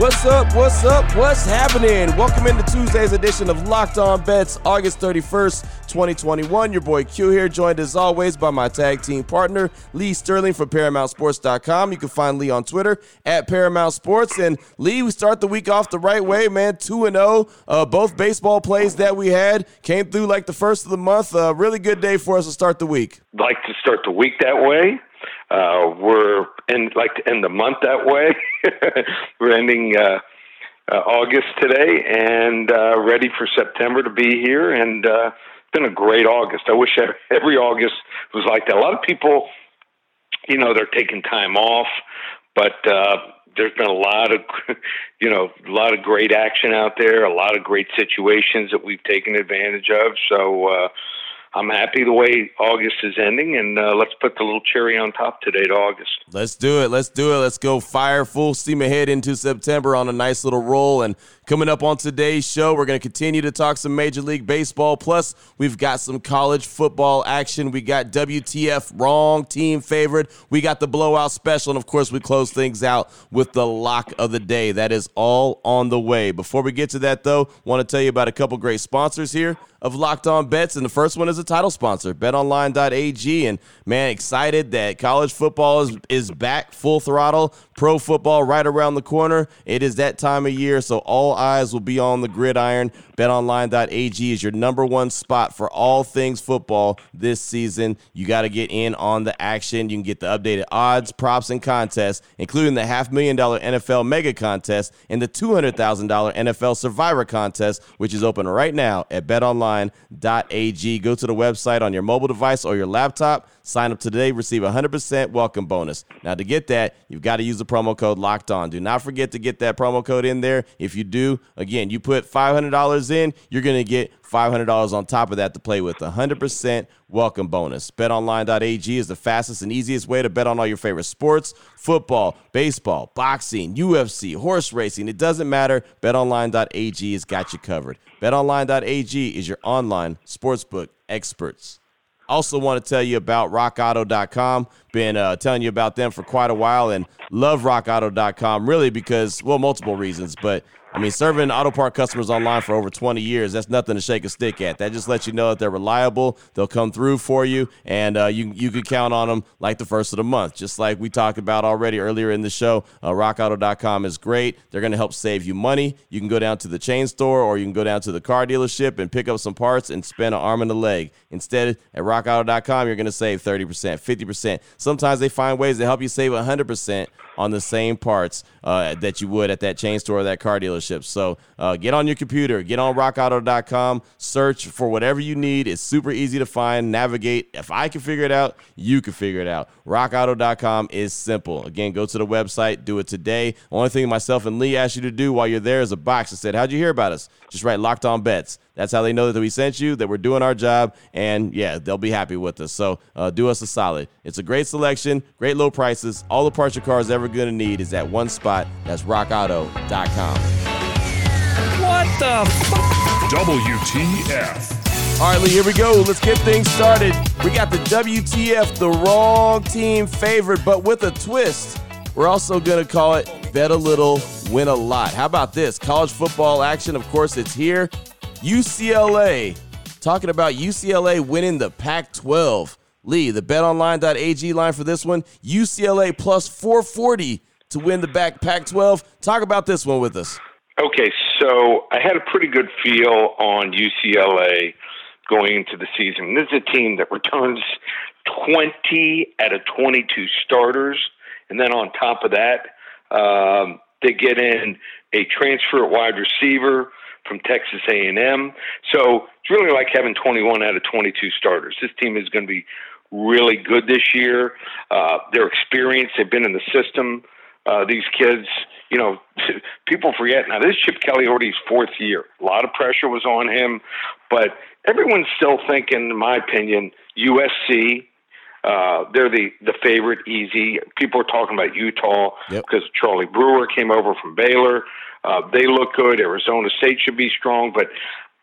What's up? What's up? What's happening? Welcome into Tuesday's edition of Locked On Bets, August 31st, 2021. Your boy Q here, joined as always by my tag team partner, Lee Sterling from ParamountSports.com. You can find Lee on Twitter at Paramount Sports. And Lee, we start the week off the right way, man. 2 and 0. Uh, both baseball plays that we had came through like the first of the month. A uh, really good day for us to start the week. Like to start the week that way. Uh, we're in like to end the month that way. we're ending uh, uh, August today and uh, ready for September to be here. And uh, it's been a great August. I wish every August was like that. A lot of people, you know, they're taking time off, but uh, there's been a lot of, you know, a lot of great action out there, a lot of great situations that we've taken advantage of. So. Uh, I'm happy the way August is ending, and uh, let's put the little cherry on top today to August. Let's do it. Let's do it. Let's go fire full steam ahead into September on a nice little roll. And coming up on today's show, we're going to continue to talk some Major League Baseball. Plus, we've got some college football action. We got WTF wrong team favorite. We got the blowout special, and of course, we close things out with the lock of the day. That is all on the way. Before we get to that, though, want to tell you about a couple great sponsors here of Locked On Bets, and the first one is a title sponsor, BetOnline.ag. And man, excited that college football is is back full throttle. Pro football right around the corner. It is that time of year, so all eyes will be on the gridiron. BetOnline.ag is your number one spot for all things football this season. You got to get in on the action. You can get the updated odds, props, and contests, including the half million dollar NFL mega contest and the $200,000 NFL Survivor contest, which is open right now at betonline.ag. Go to the website on your mobile device or your laptop. Sign up today, receive a 100% welcome bonus. Now, to get that, you've got to use the promo code locked on. Do not forget to get that promo code in there. If you do, again, you put $500 in, you're going to get $500 on top of that to play with. 100% welcome bonus. BetOnline.ag is the fastest and easiest way to bet on all your favorite sports football, baseball, boxing, UFC, horse racing. It doesn't matter. BetOnline.ag has got you covered. BetOnline.ag is your online sportsbook experts. Also, want to tell you about rockauto.com. Been uh, telling you about them for quite a while and love rockauto.com really because, well, multiple reasons, but I mean, serving auto part customers online for over 20 years, that's nothing to shake a stick at. That just lets you know that they're reliable. They'll come through for you, and uh, you, you can count on them like the first of the month. Just like we talked about already earlier in the show, uh, rockauto.com is great. They're going to help save you money. You can go down to the chain store or you can go down to the car dealership and pick up some parts and spend an arm and a leg. Instead, at rockauto.com, you're going to save 30%, 50%. Sometimes they find ways to help you save 100% on the same parts uh, that you would at that chain store or that car dealership. So uh, get on your computer, get on rockauto.com, search for whatever you need. It's super easy to find, navigate. If I can figure it out, you can figure it out. Rockauto.com is simple. Again, go to the website, do it today. Only thing myself and Lee asked you to do while you're there is a box that said, How'd you hear about us? Just write locked on bets. That's how they know that we sent you, that we're doing our job, and yeah, they'll be happy with us. So uh, do us a solid. It's a great selection, great low prices. All the parts your car is ever going to need is at one spot. That's rockauto.com. What the f- WTF. All right, Lee, here we go. Let's get things started. We got the WTF, the wrong team favorite, but with a twist. We're also going to call it bet a little, win a lot. How about this? College football action, of course, it's here. UCLA. Talking about UCLA winning the Pac 12. Lee, the betonline.ag line for this one UCLA plus 440 to win the back Pac 12. Talk about this one with us. Okay, so I had a pretty good feel on UCLA going into the season. This is a team that returns 20 out of 22 starters. And then on top of that, um, They get in a transfer wide receiver from Texas A&M. So it's really like having 21 out of 22 starters. This team is going to be really good this year. Uh, their experience, they've been in the system. Uh, these kids, you know, people forget now. This is Chip Kelly already fourth year. A lot of pressure was on him, but everyone's still thinking, in my opinion, USC. Uh, they're the the favorite, easy. People are talking about Utah Yep. because Charlie Brewer came over from Baylor. Uh, they look good. Arizona State should be strong, but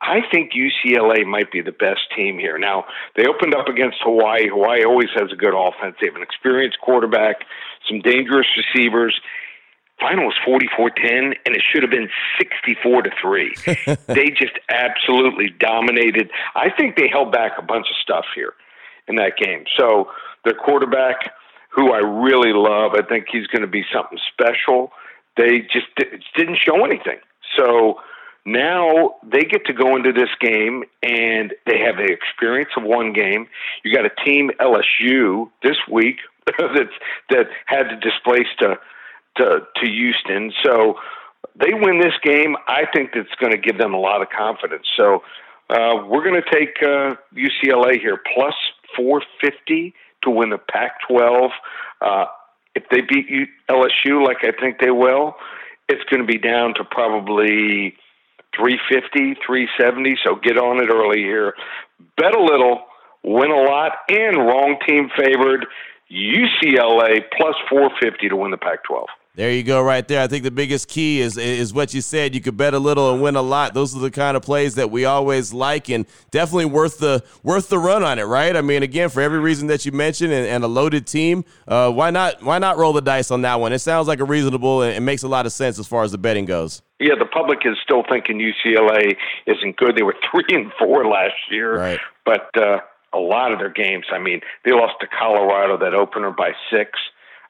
I think UCLA might be the best team here. Now, they opened up against Hawaii. Hawaii always has a good offense. They have an experienced quarterback, some dangerous receivers. Final was 44-10 and it should have been 64 to 3. they just absolutely dominated. I think they held back a bunch of stuff here in that game. So, their quarterback who I really love, I think he's going to be something special. They just didn't show anything. So, now they get to go into this game and they have the experience of one game. You got a team LSU this week that's that had to displace to to to Houston. So they win this game. I think that's going to give them a lot of confidence. So uh, we're going to take uh, UCLA here plus 450 to win the Pac-12. Uh, if they beat LSU like I think they will, it's going to be down to probably 350, 370. So get on it early here. Bet a little, win a lot, and wrong team favored. UCLA plus 450 to win the Pac 12. There you go, right there. I think the biggest key is is what you said. You could bet a little and win a lot. Those are the kind of plays that we always like, and definitely worth the worth the run on it, right? I mean, again, for every reason that you mentioned, and, and a loaded team, uh, why not why not roll the dice on that one? It sounds like a reasonable and it makes a lot of sense as far as the betting goes. Yeah, the public is still thinking UCLA isn't good. They were three and four last year, Right. but uh, a lot of their games. I mean, they lost to Colorado that opener by six.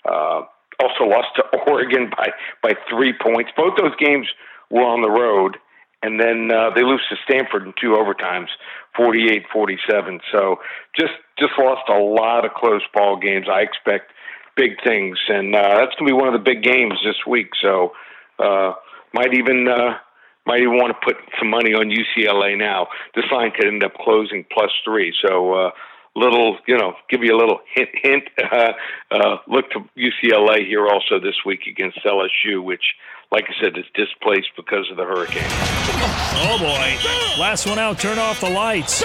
Uh, also lost to Oregon by by three points. Both those games were on the road, and then uh, they lose to Stanford in two overtimes, 48-47. So just just lost a lot of close ball games. I expect big things, and uh, that's going to be one of the big games this week. So uh, might even uh, might even want to put some money on UCLA now. This line could end up closing plus three. So. Uh, little, you know, give you a little hint. Hint. Uh, uh, look to UCLA here also this week against LSU, which, like I said, is displaced because of the hurricane. Oh boy. Last one out, turn off the lights.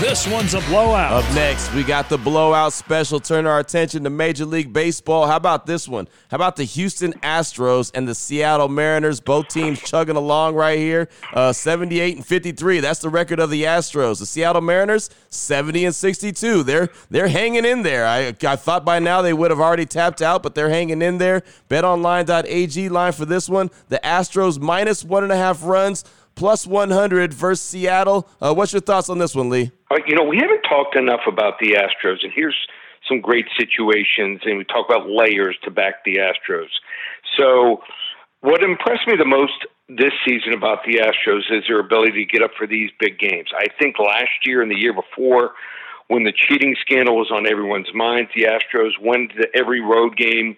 This one's a blowout. Up next, we got the blowout special. Turn our attention to Major League Baseball. How about this one? How about the Houston Astros and the Seattle Mariners? Both teams chugging along right here. Uh, 78 and 53. That's the record of the Astros. The Seattle Mariners, 70 and 62. They're they're hanging in there. I, I thought by now they would have already tapped out, but they're hanging in there. BetOnline.ag line for this one. The Astros minus one and a half runs, plus 100 versus Seattle. Uh, what's your thoughts on this one, Lee? You know, we haven't talked enough about the Astros, and here's some great situations, and we talk about layers to back the Astros. So, what impressed me the most this season about the Astros is their ability to get up for these big games. I think last year and the year before, when the cheating scandal was on everyone's minds, the Astros went to every road game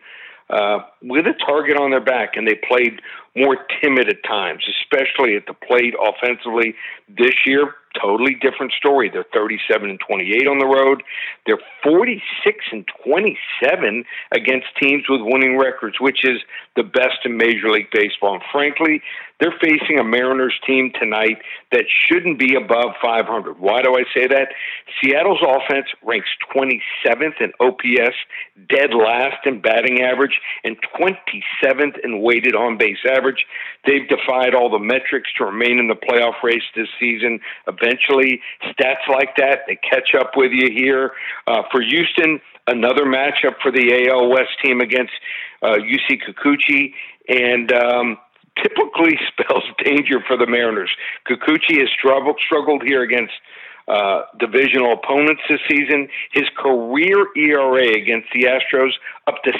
uh, with a target on their back, and they played more timid at times, especially at the plate offensively. This year, totally different story. They're 37 and 28 on the road. They're 46 and 27 against teams with winning records, which is the best in Major League Baseball. And frankly, they're facing a Mariners team tonight that shouldn't be above 500. Why do I say that? Seattle's offense ranks 27th in OPS, dead last in batting average, and 27th in weighted on base average. They've defied all the metrics to remain in the playoff race this season. Eventually, stats like that, they catch up with you here. Uh, for Houston, another matchup for the AL West team against uh, Yusei Kikuchi. And, um, typically spells danger for the Mariners. Kikuchi has struggled struggled here against uh, divisional opponents this season. His career ERA against the Astros up to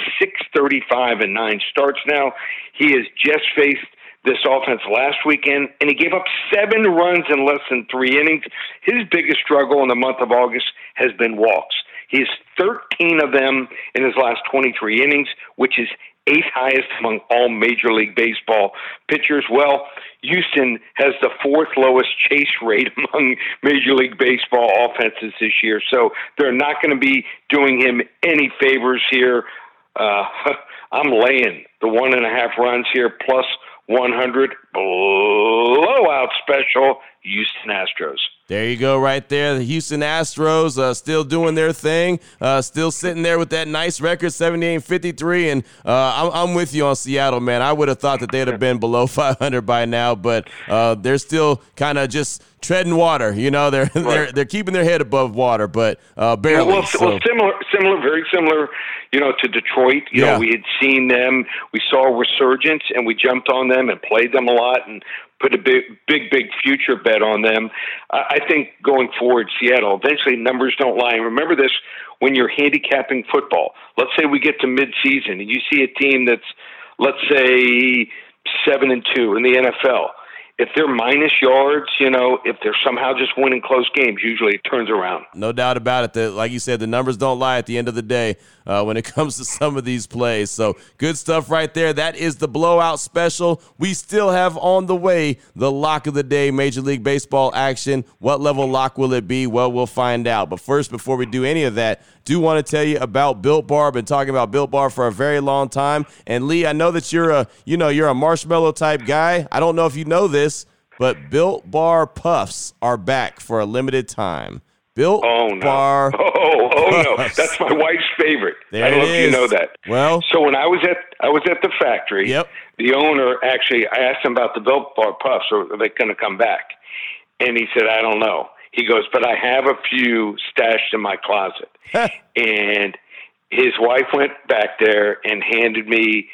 6.35 and nine starts now. He has just faced this offense last weekend, and he gave up seven runs in less than three innings. His biggest struggle in the month of August has been walks. He has 13 of them in his last 23 innings, which is eighth highest among all Major League Baseball pitchers. Well, Houston has the fourth lowest chase rate among Major League Baseball offenses this year. So they're not going to be doing him any favors here. Uh, I'm laying the one and a half runs here plus 100 blowout special Houston Astros. There you go, right there. The Houston Astros uh, still doing their thing, uh, still sitting there with that nice record, 78 53. And uh, I'm, I'm, with you on Seattle, man. I would have thought that they'd have been below 500 by now, but uh, they're still kind of just treading water. You know, they're right. they're they're keeping their head above water, but uh, barely. well, so. well, similar, similar, very similar. You know, to Detroit. You yeah. know, we had seen them. We saw a resurgence, and we jumped on them and played them a lot, and put a big, big, big future bet on them. I think going forward, Seattle, eventually numbers don't lie. And remember this when you're handicapping football. Let's say we get to midseason and you see a team that's, let's say, seven and two in the NFL if they're minus yards, you know, if they're somehow just winning close games, usually it turns around. No doubt about it. That, like you said, the numbers don't lie at the end of the day uh, when it comes to some of these plays. So good stuff right there. That is the blowout special. We still have on the way the lock of the day, Major League Baseball action. What level lock will it be? Well, we'll find out. But first, before we do any of that, do want to tell you about Built Bar. I've been talking about Built Bar for a very long time. And Lee, I know that you're a, you know, you're a marshmallow type guy. I don't know if you know this, but Built Bar Puffs are back for a limited time. Built oh, no. Bar. Oh, oh no, that's my wife's favorite. There I don't know is. if you know that. Well, so when I was at I was at the factory. Yep. The owner actually, I asked him about the Built Bar Puffs. Are they going to come back? And he said, I don't know. He goes, but I have a few stashed in my closet. and his wife went back there and handed me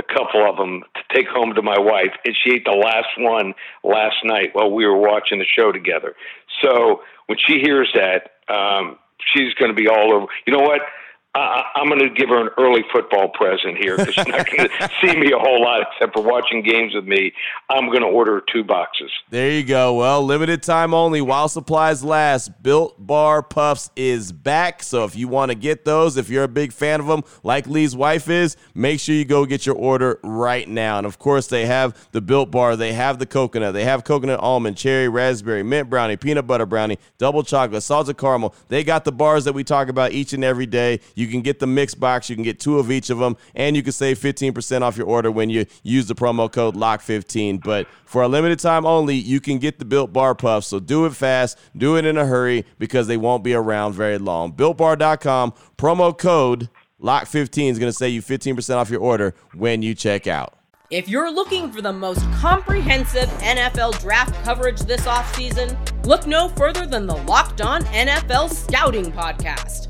a couple of them to take home to my wife, and she ate the last one last night while we were watching the show together. So when she hears that, um, she's going to be all over. You know what? I, I'm going to give her an early football present here because she's not going to see me a whole lot except for watching games with me. I'm going to order two boxes. There you go. Well, limited time only while supplies last. Built Bar Puffs is back. So if you want to get those, if you're a big fan of them, like Lee's wife is, make sure you go get your order right now. And of course, they have the Built Bar, they have the coconut, they have coconut almond, cherry, raspberry, mint brownie, peanut butter brownie, double chocolate, salted caramel. They got the bars that we talk about each and every day. You can get the mix box. You can get two of each of them, and you can save 15% off your order when you use the promo code LOCK15. But for a limited time only, you can get the Built Bar Puffs. So do it fast, do it in a hurry because they won't be around very long. BuiltBar.com, promo code LOCK15 is going to save you 15% off your order when you check out. If you're looking for the most comprehensive NFL draft coverage this offseason, look no further than the Locked On NFL Scouting Podcast.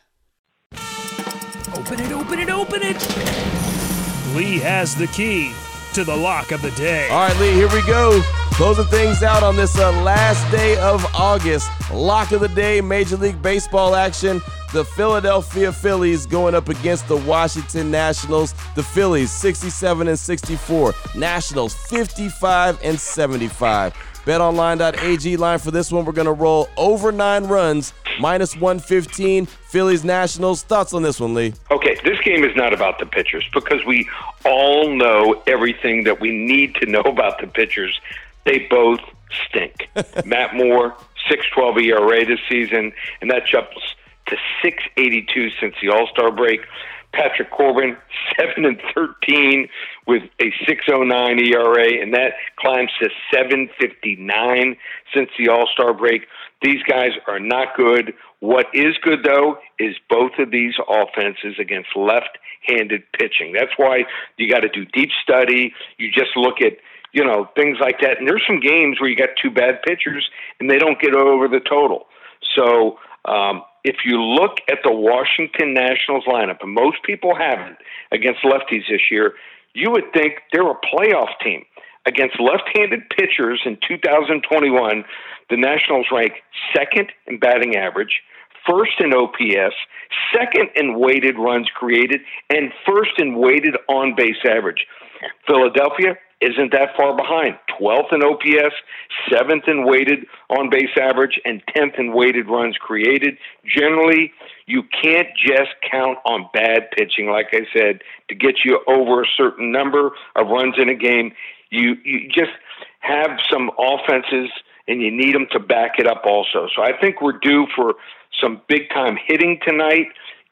Open it, open it, open it. Lee has the key to the lock of the day. All right, Lee, here we go. Closing things out on this uh, last day of August. Lock of the day, Major League Baseball action the Philadelphia Phillies going up against the Washington Nationals. The Phillies 67 and 64, Nationals 55 and 75. BetOnline.ag line for this one. We're going to roll over nine runs, minus 115. Phillies Nationals. Thoughts on this one, Lee? Okay, this game is not about the pitchers because we all know everything that we need to know about the pitchers. They both stink. Matt Moore, 6.12 ERA this season, and that jumps to 682 since the All Star break. Patrick Corbin, 7 and 13 with a 609 ERA, and that climbs to 759 since the All Star break. These guys are not good. What is good, though, is both of these offenses against left handed pitching. That's why you got to do deep study. You just look at you know things like that. And there's some games where you got two bad pitchers and they don't get over the total. So um, if you look at the Washington Nationals lineup, and most people haven't against lefties this year, you would think they're a playoff team. Against left handed pitchers in 2021, the Nationals rank second in batting average, first in OPS, second in weighted runs created, and first in weighted on base average. Philadelphia isn't that far behind. 12th in OPS, 7th in weighted on base average, and 10th in weighted runs created. Generally, you can't just count on bad pitching, like I said, to get you over a certain number of runs in a game. You, you just have some offenses and you need them to back it up also. So I think we're due for some big time hitting tonight.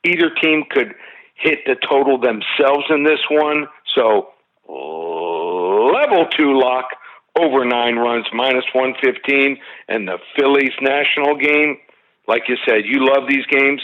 Either team could hit the total themselves in this one. So level two lock over nine runs, minus 115. And the Phillies national game, like you said, you love these games.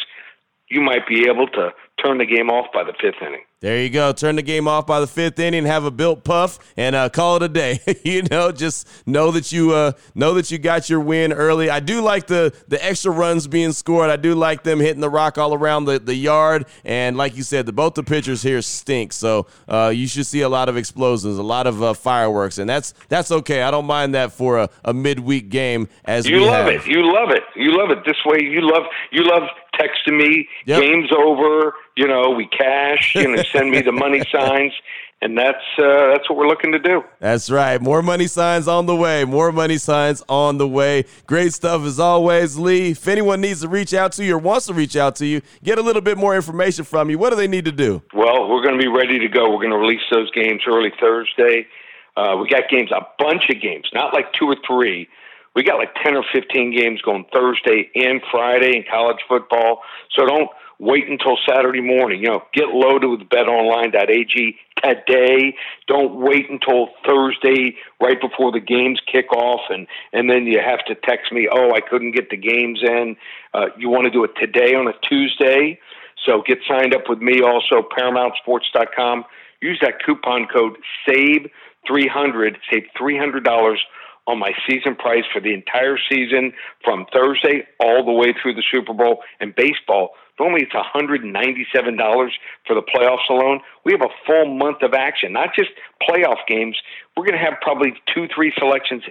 You might be able to turn the game off by the fifth inning. There you go. Turn the game off by the fifth inning, have a built puff, and uh, call it a day. you know, just know that you uh, know that you got your win early. I do like the the extra runs being scored. I do like them hitting the rock all around the, the yard. And like you said, the both the pitchers here stink. So uh, you should see a lot of explosions, a lot of uh, fireworks, and that's that's okay. I don't mind that for a, a midweek game. As you love have. it, you love it, you love it. This way, you love you love texting me. Yep. Game's over. You know, we cash. You know, send me the money signs and that's uh, that's what we're looking to do. That's right. More money signs on the way. More money signs on the way. Great stuff as always, Lee. If anyone needs to reach out to you or wants to reach out to you, get a little bit more information from you. What do they need to do? Well, we're going to be ready to go. We're going to release those games early Thursday. Uh, we got games, a bunch of games, not like two or three. We got like ten or fifteen games going Thursday and Friday in college football. So don't wait until Saturday morning. You know, get loaded with betonline.ag today. Don't wait until Thursday right before the games kick off and, and then you have to text me, oh, I couldn't get the games in. Uh, you want to do it today on a Tuesday. So get signed up with me also, ParamountSports.com. Use that coupon code SAVE300, save $300 on my season price for the entire season from Thursday all the way through the Super Bowl and baseball Normally it's $197 for the playoffs alone. We have a full month of action, not just playoff games. We're going to have probably two, three selections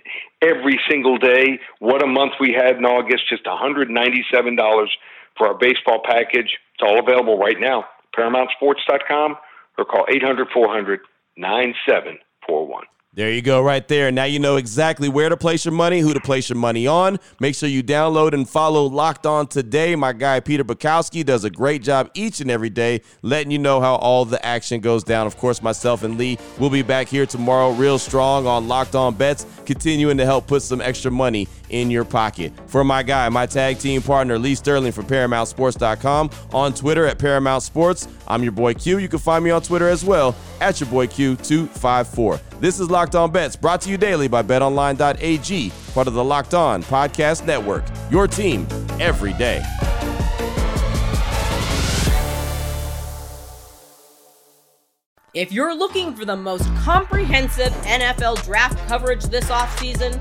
every single day. What a month we had in August, just $197 for our baseball package. It's all available right now. ParamountSports.com or call 800 400 9741. There you go, right there. Now you know exactly where to place your money, who to place your money on. Make sure you download and follow Locked On today. My guy Peter Bukowski does a great job each and every day letting you know how all the action goes down. Of course, myself and Lee will be back here tomorrow, real strong on Locked On Bets, continuing to help put some extra money in your pocket. For my guy, my tag team partner, Lee Sterling from ParamountSports.com, on Twitter at Paramount Sports. I'm your boy Q. You can find me on Twitter as well at your boy Q254. This is Locked On Bets, brought to you daily by betonline.ag, part of the Locked On Podcast Network. Your team every day. If you're looking for the most comprehensive NFL draft coverage this offseason,